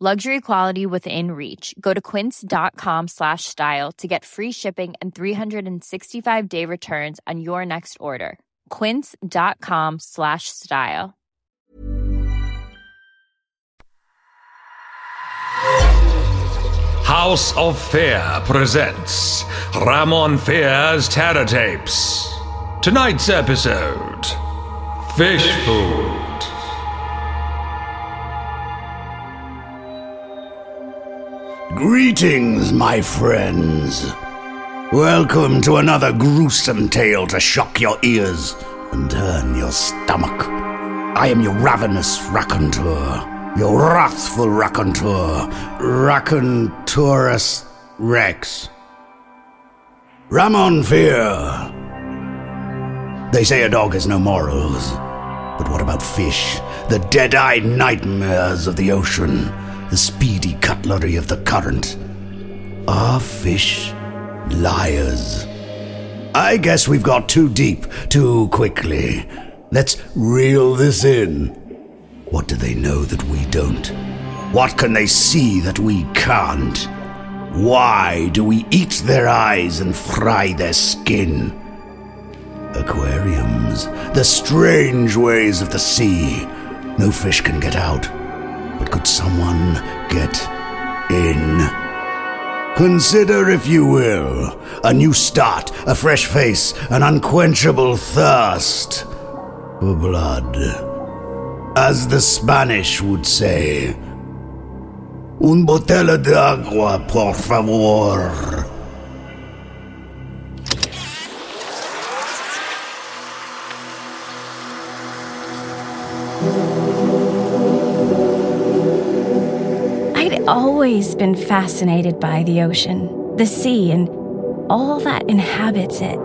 Luxury quality within reach. Go to quince.com slash style to get free shipping and 365 day returns on your next order. Quince.com slash style. House of Fear presents Ramon Fear's Terror Tapes. Tonight's episode Fish Food. Greetings, my friends. Welcome to another gruesome tale to shock your ears and turn your stomach. I am your ravenous raconteur, your wrathful raconteur, raconteurus Rex. Ramon Fear. They say a dog has no morals. But what about fish? The dead eyed nightmares of the ocean, the speedy cutlery of the current. Are fish liars? I guess we've got too deep too quickly. Let's reel this in. What do they know that we don't? What can they see that we can't? Why do we eat their eyes and fry their skin? Aquariums, the strange ways of the sea. No fish can get out. Could someone get in? Consider, if you will, a new start, a fresh face, an unquenchable thirst for blood. As the Spanish would say, Un botella de agua, por favor. Always been fascinated by the ocean, the sea, and all that inhabits it.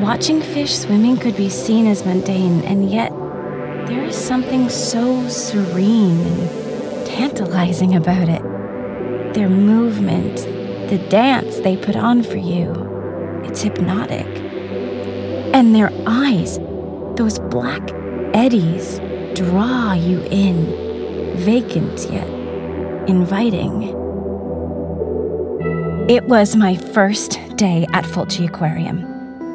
Watching fish swimming could be seen as mundane, and yet there is something so serene and tantalizing about it. Their movement, the dance they put on for you, it's hypnotic. And their eyes, those black eddies, draw you in, vacant yet inviting. It was my first day at Fulci Aquarium.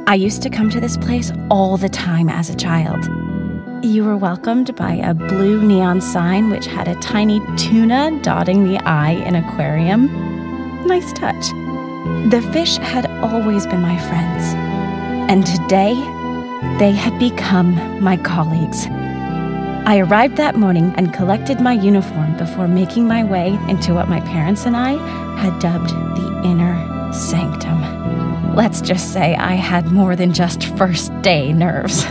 I used to come to this place all the time as a child. You were welcomed by a blue neon sign which had a tiny tuna dotting the I in aquarium. Nice touch. The fish had always been my friends, and today they had become my colleagues. I arrived that morning and collected my uniform before making my way into what my parents and I had dubbed the inner sanctum. Let's just say I had more than just first day nerves.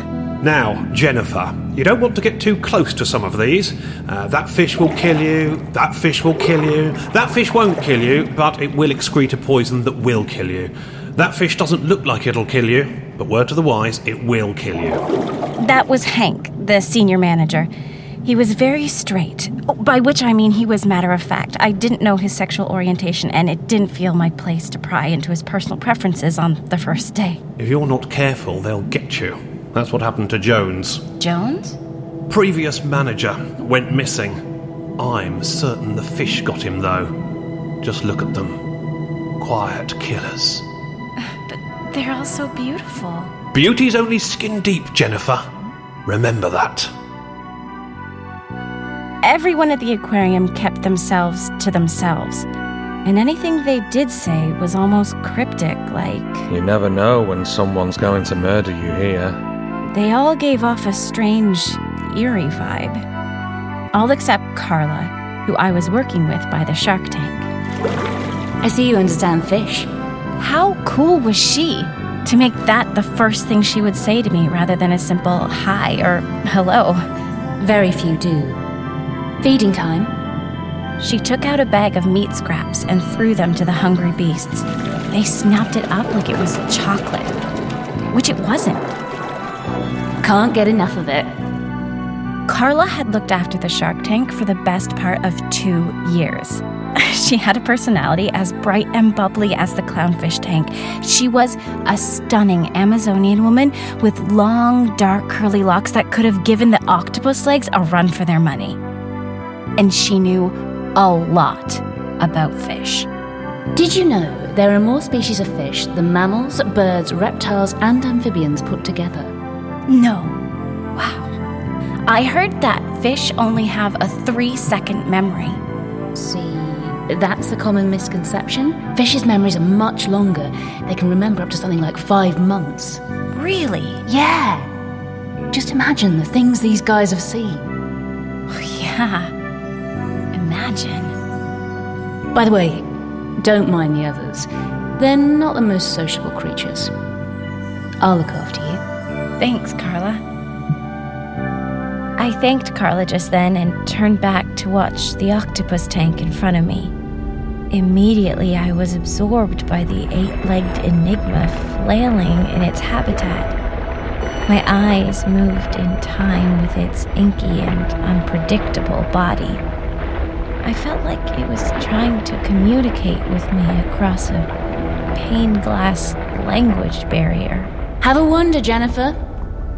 Now, Jennifer, you don't want to get too close to some of these. Uh, that fish will kill you, that fish will kill you, that fish won't kill you, but it will excrete a poison that will kill you. That fish doesn't look like it'll kill you, but word to the wise, it will kill you. That was Hank, the senior manager. He was very straight, oh, by which I mean he was matter of fact. I didn't know his sexual orientation, and it didn't feel my place to pry into his personal preferences on the first day. If you're not careful, they'll get you. That's what happened to Jones. Jones? Previous manager went missing. I'm certain the fish got him, though. Just look at them. Quiet killers. But they're all so beautiful. Beauty's only skin deep, Jennifer. Remember that. Everyone at the aquarium kept themselves to themselves. And anything they did say was almost cryptic, like. You never know when someone's going to murder you here. They all gave off a strange, eerie vibe. All except Carla, who I was working with by the shark tank. I see you understand fish. How cool was she to make that the first thing she would say to me rather than a simple hi or hello? Very few do. Feeding time. She took out a bag of meat scraps and threw them to the hungry beasts. They snapped it up like it was chocolate, which it wasn't. Can't get enough of it. Carla had looked after the shark tank for the best part of two years. She had a personality as bright and bubbly as the clownfish tank. She was a stunning Amazonian woman with long, dark, curly locks that could have given the octopus legs a run for their money. And she knew a lot about fish. Did you know there are more species of fish than mammals, birds, reptiles, and amphibians put together? No. Wow. I heard that fish only have a three second memory. See, that's a common misconception. Fish's memories are much longer. They can remember up to something like five months. Really? Yeah. Just imagine the things these guys have seen. Yeah. Imagine. By the way, don't mind the others. They're not the most sociable creatures. I'll look after you. Thanks, Carla. I thanked Carla just then and turned back to watch the octopus tank in front of me. Immediately, I was absorbed by the eight legged enigma flailing in its habitat. My eyes moved in time with its inky and unpredictable body. I felt like it was trying to communicate with me across a pane glass language barrier. Have a wonder, Jennifer.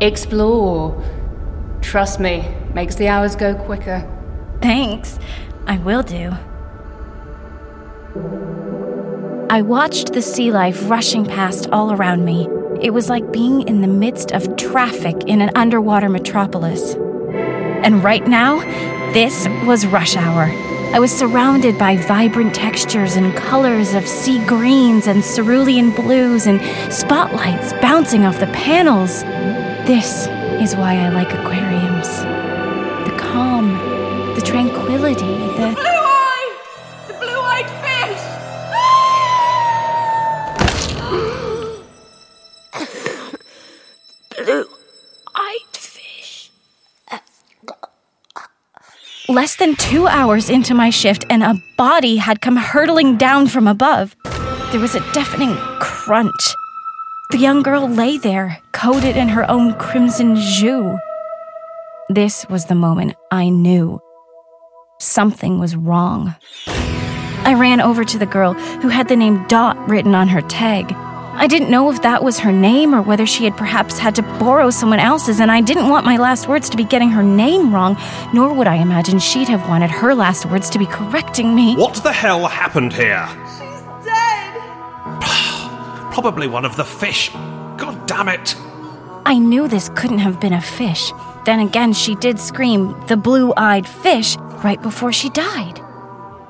Explore. Trust me, makes the hours go quicker. Thanks. I will do. I watched the sea life rushing past all around me. It was like being in the midst of traffic in an underwater metropolis. And right now, this was rush hour. I was surrounded by vibrant textures and colors of sea greens and cerulean blues and spotlights bouncing off the panels. This is why I like aquariums. The calm, the tranquility, the. Blue eye! The blue eyed fish! blue eyed fish. Less than two hours into my shift, and a body had come hurtling down from above. There was a deafening crunch. The young girl lay there, coated in her own crimson jus. This was the moment I knew something was wrong. I ran over to the girl who had the name Dot written on her tag. I didn't know if that was her name or whether she had perhaps had to borrow someone else's, and I didn't want my last words to be getting her name wrong, nor would I imagine she'd have wanted her last words to be correcting me. What the hell happened here? She's dead! Probably one of the fish. God damn it. I knew this couldn't have been a fish. Then again, she did scream, the blue eyed fish, right before she died.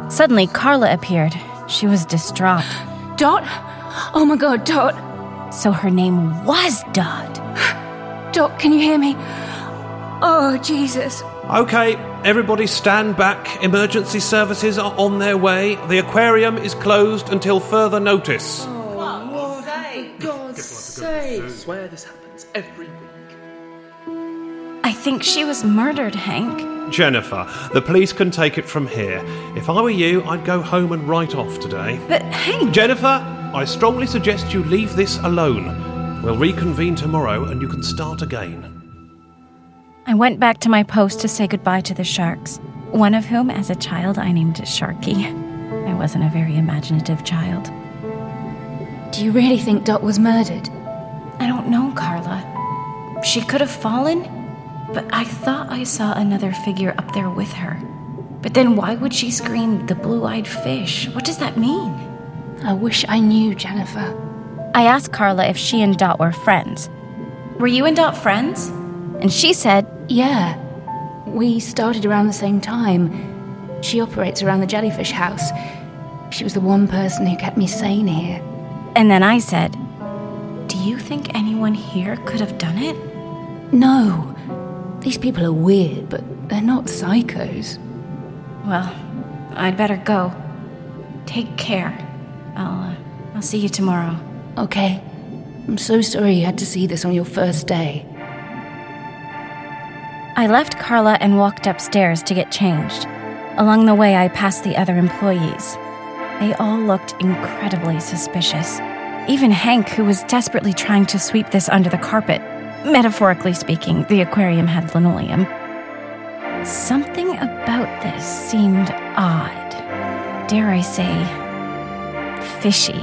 Suddenly, Carla appeared. She was distraught. Dot? Oh my god, Dot. So her name was Dot. Dot, can you hear me? Oh, Jesus. Okay, everybody stand back. Emergency services are on their way. The aquarium is closed until further notice. God's! I swear this happens every week. I think she was murdered, Hank. Jennifer, the police can take it from here. If I were you, I'd go home and write off today. But Hank. Jennifer, I strongly suggest you leave this alone. We'll reconvene tomorrow and you can start again. I went back to my post to say goodbye to the sharks, one of whom, as a child, I named Sharky. I wasn't a very imaginative child. Do you really think Dot was murdered? I don't know, Carla. She could have fallen, but I thought I saw another figure up there with her. But then why would she scream, the blue eyed fish? What does that mean? I wish I knew, Jennifer. I asked Carla if she and Dot were friends. Were you and Dot friends? And she said, Yeah. We started around the same time. She operates around the jellyfish house. She was the one person who kept me sane here. And then I said, Do you think anyone here could have done it? No. These people are weird, but they're not psychos. Well, I'd better go. Take care. I'll, uh, I'll see you tomorrow. Okay. I'm so sorry you had to see this on your first day. I left Carla and walked upstairs to get changed. Along the way, I passed the other employees. They all looked incredibly suspicious. Even Hank, who was desperately trying to sweep this under the carpet. Metaphorically speaking, the aquarium had linoleum. Something about this seemed odd. Dare I say, fishy.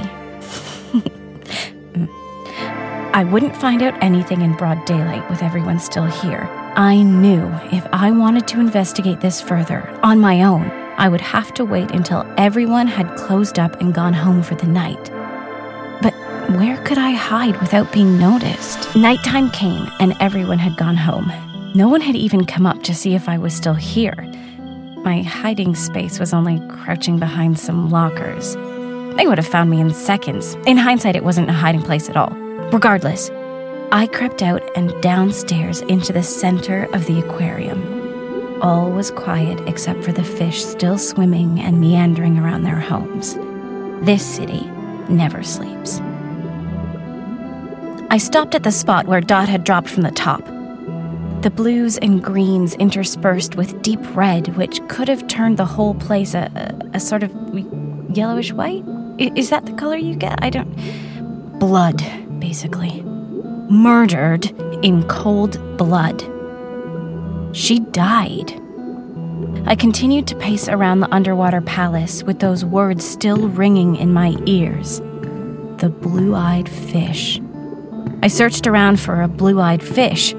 I wouldn't find out anything in broad daylight with everyone still here. I knew if I wanted to investigate this further, on my own, I would have to wait until everyone had closed up and gone home for the night. Could I hide without being noticed? Nighttime came and everyone had gone home. No one had even come up to see if I was still here. My hiding space was only crouching behind some lockers. They would have found me in seconds. In hindsight, it wasn't a hiding place at all. Regardless, I crept out and downstairs into the center of the aquarium. All was quiet except for the fish still swimming and meandering around their homes. This city never sleeps. I stopped at the spot where Dot had dropped from the top. The blues and greens interspersed with deep red, which could have turned the whole place a, a, a sort of yellowish white. Is that the color you get? I don't. Blood, basically. Murdered in cold blood. She died. I continued to pace around the underwater palace with those words still ringing in my ears. The blue eyed fish. I searched around for a blue eyed fish.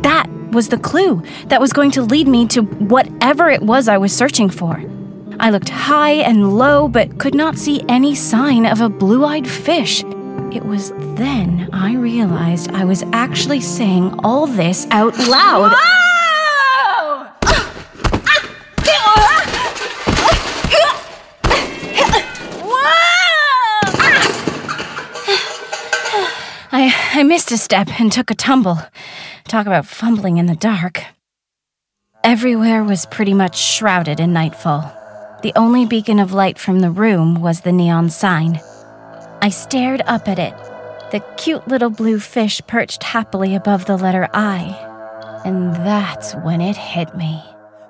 That was the clue that was going to lead me to whatever it was I was searching for. I looked high and low, but could not see any sign of a blue eyed fish. It was then I realized I was actually saying all this out loud. I, missed a step and took a tumble. Talk about fumbling in the dark. Everywhere was pretty much shrouded in nightfall. The only beacon of light from the room was the neon sign. I stared up at it, the cute little blue fish perched happily above the letter I. And that's when it hit me.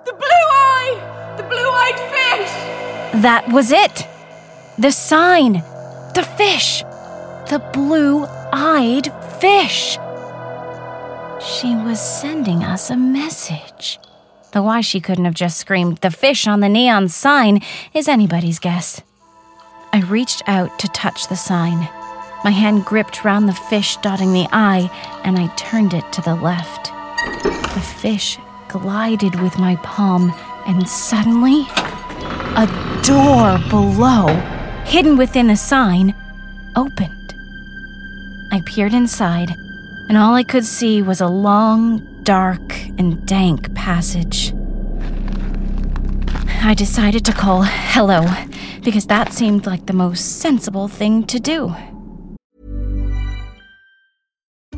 The blue eye! The blue eyed fish! That was it! The sign! The fish! The blue eyed fish! She was sending us a message. Though why she couldn't have just screamed, the fish on the neon sign, is anybody's guess. I reached out to touch the sign. My hand gripped round the fish dotting the eye, and I turned it to the left. The fish glided with my palm, and suddenly, a door below, hidden within the sign, opened. I peered inside, and all I could see was a long, dark, and dank passage. I decided to call hello because that seemed like the most sensible thing to do.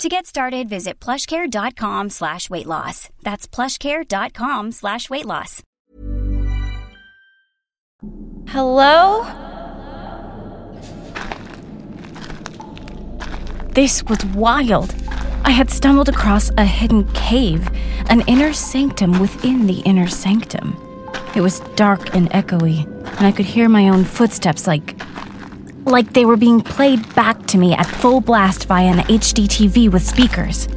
To get started, visit plushcare.com slash weight loss. That's plushcare.com slash weight loss. Hello? This was wild. I had stumbled across a hidden cave, an inner sanctum within the inner sanctum. It was dark and echoey, and I could hear my own footsteps like. Like they were being played back to me at full blast via an HD TV with speakers.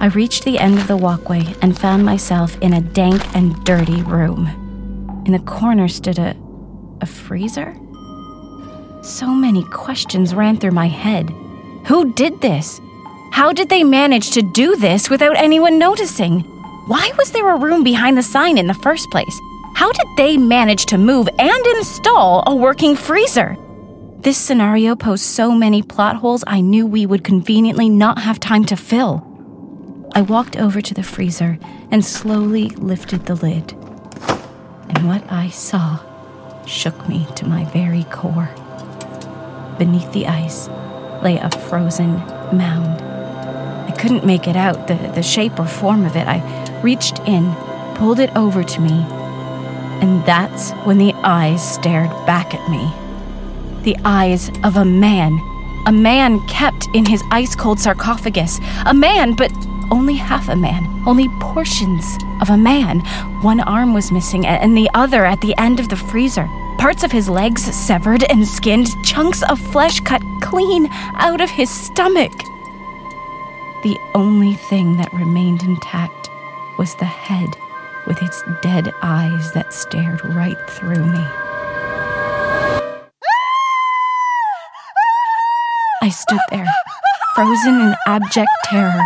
I reached the end of the walkway and found myself in a dank and dirty room. In the corner stood a. a freezer? So many questions ran through my head. Who did this? How did they manage to do this without anyone noticing? Why was there a room behind the sign in the first place? How did they manage to move and install a working freezer? This scenario posed so many plot holes I knew we would conveniently not have time to fill. I walked over to the freezer and slowly lifted the lid. And what I saw shook me to my very core. Beneath the ice lay a frozen mound. I couldn't make it out, the, the shape or form of it. I reached in, pulled it over to me, and that's when the eyes stared back at me. The eyes of a man. A man kept in his ice cold sarcophagus. A man, but only half a man. Only portions of a man. One arm was missing, and the other at the end of the freezer. Parts of his legs severed and skinned, chunks of flesh cut clean out of his stomach. The only thing that remained intact was the head with its dead eyes that stared right through me. Stood there, frozen in abject terror.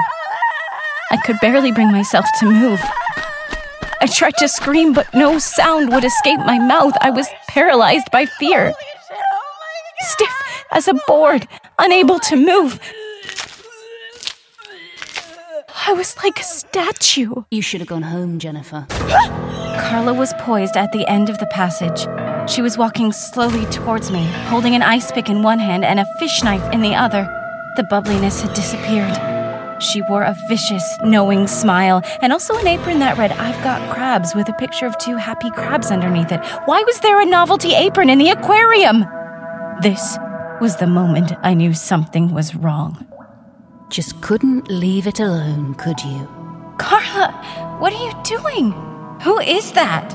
I could barely bring myself to move. I tried to scream, but no sound would escape my mouth. I was paralyzed by fear. Stiff as a board, unable to move. I was like a statue. You should have gone home, Jennifer. Carla was poised at the end of the passage. She was walking slowly towards me, holding an ice pick in one hand and a fish knife in the other. The bubbliness had disappeared. She wore a vicious, knowing smile and also an apron that read, I've got crabs, with a picture of two happy crabs underneath it. Why was there a novelty apron in the aquarium? This was the moment I knew something was wrong. Just couldn't leave it alone, could you? Carla, what are you doing? Who is that?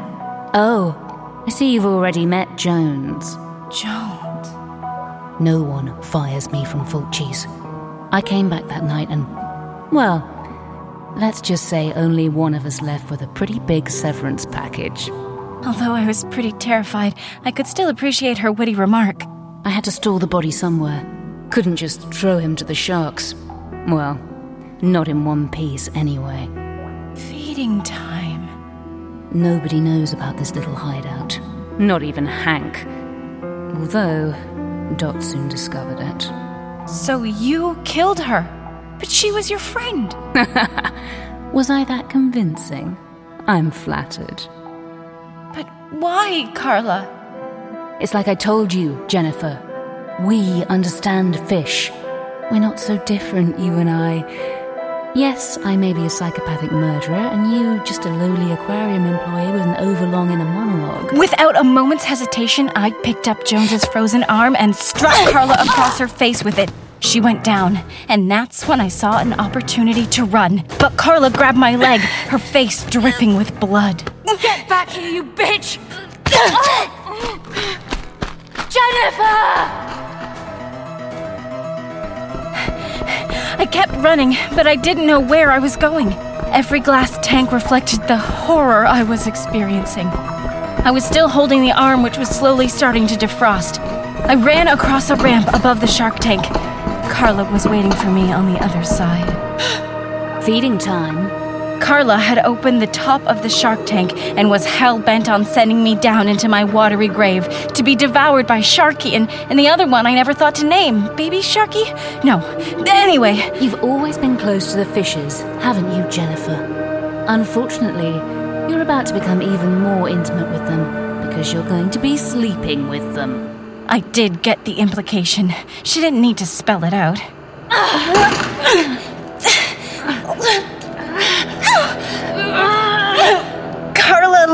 Oh, see you've already met Jones. Jones. No one fires me from Fulci's. I came back that night and, well, let's just say only one of us left with a pretty big severance package. Although I was pretty terrified, I could still appreciate her witty remark. I had to store the body somewhere. Couldn't just throw him to the sharks. Well, not in one piece, anyway. Feeding time. Nobody knows about this little hideout. Not even Hank. Although, Dot soon discovered it. So you killed her? But she was your friend. was I that convincing? I'm flattered. But why, Carla? It's like I told you, Jennifer. We understand fish. We're not so different, you and I. Yes, I may be a psychopathic murderer, and you just a lowly aquarium employee with an overlong inner monologue. Without a moment's hesitation, I picked up Jones's frozen arm and struck Carla across her face with it. She went down, and that's when I saw an opportunity to run. But Carla grabbed my leg, her face dripping with blood. Get back here, you bitch! Jennifer! Kept running, but I didn't know where I was going. Every glass tank reflected the horror I was experiencing. I was still holding the arm, which was slowly starting to defrost. I ran across a ramp above the shark tank. Carla was waiting for me on the other side. Feeding time. Carla had opened the top of the shark tank and was hell bent on sending me down into my watery grave to be devoured by Sharky and, and the other one I never thought to name. Baby Sharky? No. Anyway. You've always been close to the fishes, haven't you, Jennifer? Unfortunately, you're about to become even more intimate with them because you're going to be sleeping with them. I did get the implication. She didn't need to spell it out.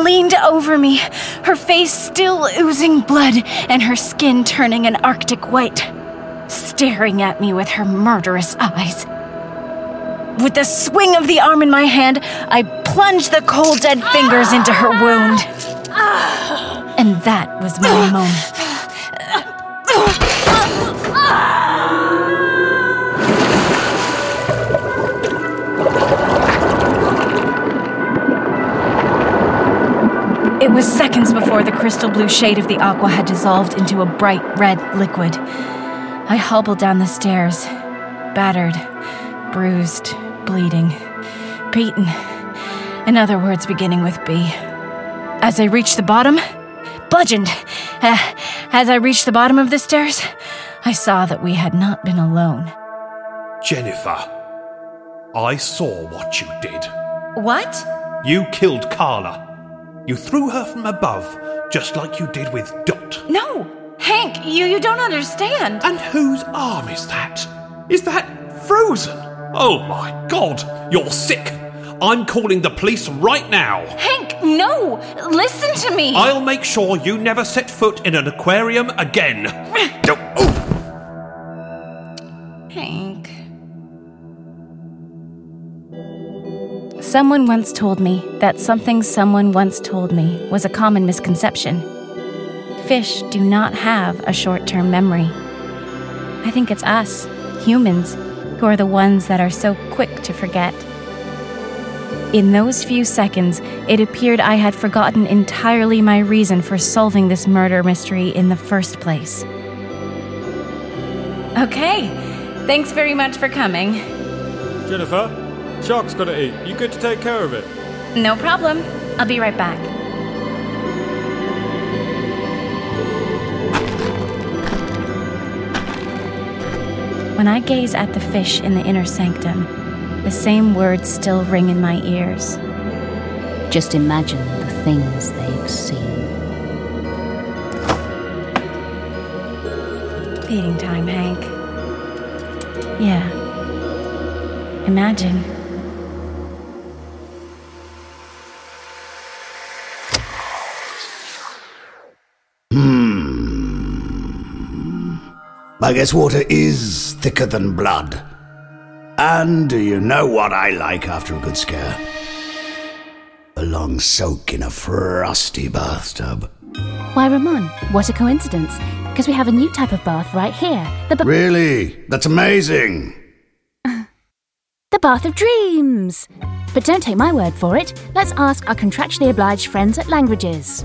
leaned over me, her face still oozing blood and her skin turning an arctic white, staring at me with her murderous eyes. With the swing of the arm in my hand, I plunged the cold, dead fingers into her wound. And that was my moment. Was seconds before the crystal blue shade of the aqua had dissolved into a bright red liquid. I hobbled down the stairs, battered, bruised, bleeding, beaten. In other words, beginning with B. As I reached the bottom, bludgeoned. Uh, as I reached the bottom of the stairs, I saw that we had not been alone. Jennifer, I saw what you did. What? You killed Carla. You threw her from above, just like you did with Dot. No! Hank, you, you don't understand. And whose arm is that? Is that frozen? Oh my god, you're sick. I'm calling the police right now. Hank, no! Listen to me! I'll make sure you never set foot in an aquarium again. Don't- Someone once told me that something someone once told me was a common misconception. Fish do not have a short term memory. I think it's us, humans, who are the ones that are so quick to forget. In those few seconds, it appeared I had forgotten entirely my reason for solving this murder mystery in the first place. Okay, thanks very much for coming. Jennifer, shark's gotta eat. You good to take care of it? No problem. I'll be right back. When I gaze at the fish in the inner sanctum, the same words still ring in my ears. Just imagine the things they've seen. Feeding time, Hank. Yeah. Imagine. I guess water is thicker than blood. And do you know what I like after a good scare? A long soak in a frosty bathtub. Why, Ramon, what a coincidence. Because we have a new type of bath right here. The, ba- Really? That's amazing. the bath of dreams. But don't take my word for it. Let's ask our contractually obliged friends at Langridge's.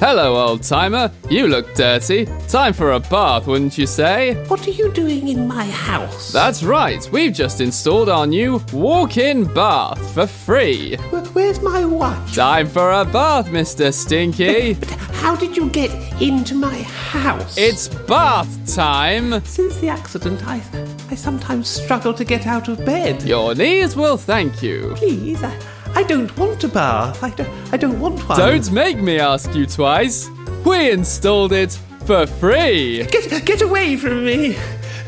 Hello, old timer. You look dirty. Time for a bath, wouldn't you say? What are you doing in my house? That's right. We've just installed our new walk-in bath for free. Where's my watch? Time for a bath, Mr. Stinky. But How did you get into my house? It's bath time. Since the accident, I, I sometimes struggle to get out of bed. Your knees will thank you. Please, I, I don't want a bath. I don't, I don't want one. Don't make me ask you twice. We installed it for free. Get, get away from me.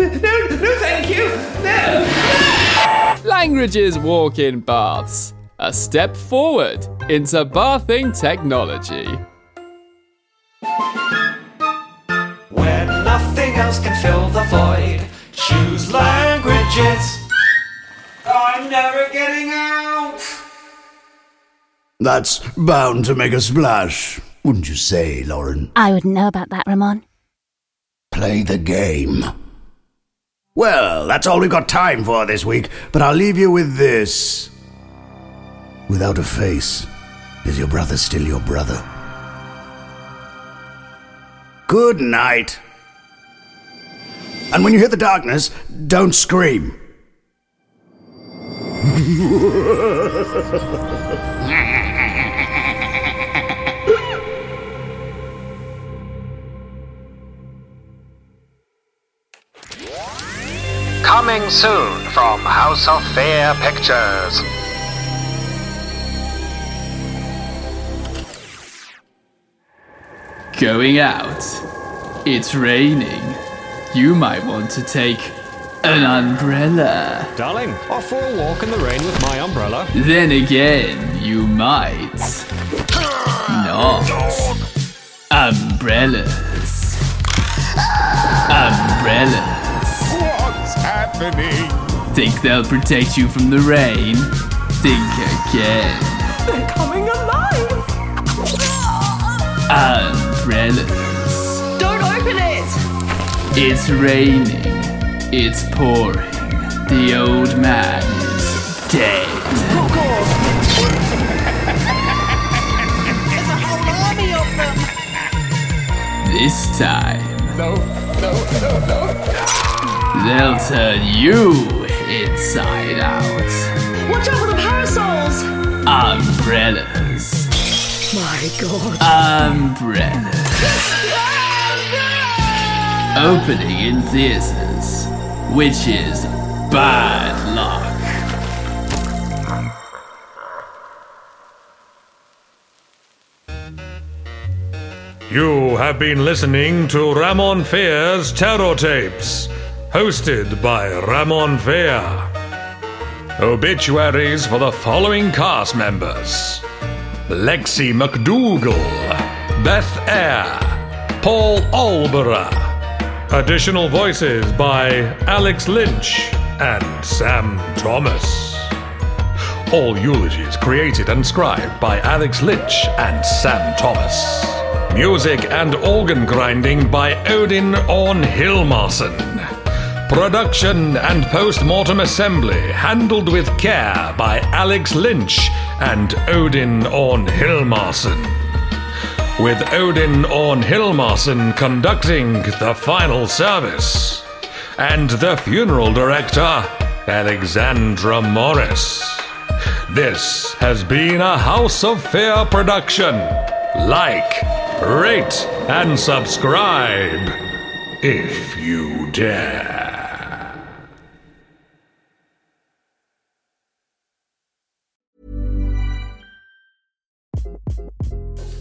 No, no, thank you. No. Langridge's walk-in baths. A step forward into bathing technology. When nothing else can fill the void, choose Langridge's. I'm never getting out. That's bound to make a splash, wouldn't you say, Lauren? I wouldn't know about that, Ramon. Play the game. Well, that's all we've got time for this week, but I'll leave you with this. Without a face, is your brother still your brother? Good night. And when you hear the darkness, don't scream. Coming soon from House of Fear Pictures. Going out. It's raining. You might want to take an umbrella. Darling, off for a walk in the rain with my umbrella. Then again, you might not. Umbrellas. Umbrellas. What's happening? Think they'll protect you from the rain? Think again. They're coming alive! Umbrellas. Don't open it! It's raining. It's pouring. The old man is dead. There's a whole army of them! This time, No, no, no, no. They'll turn you inside out. Watch out for the parasols! Umbrellas. My god. Umbrellas. Opening in theaters, which is bad luck. You have been listening to Ramon Fear's Terror Tapes, hosted by Ramon Fear. Obituaries for the following cast members Lexie McDougall, Beth Eyre, Paul Alborough. Additional voices by Alex Lynch and Sam Thomas. All eulogies created and scribed by Alex Lynch and Sam Thomas. Music and organ grinding by Odinn Orn Hilmarsson. Production and post-mortem assembly handled with care by Alex Lynch and Odinn Orn Hilmarsson. With Odinn Orn Hilmarsson conducting the final service. And the funeral director, Alexandra Morris. This has been a House of Fear production. Like, rate, and subscribe if you dare.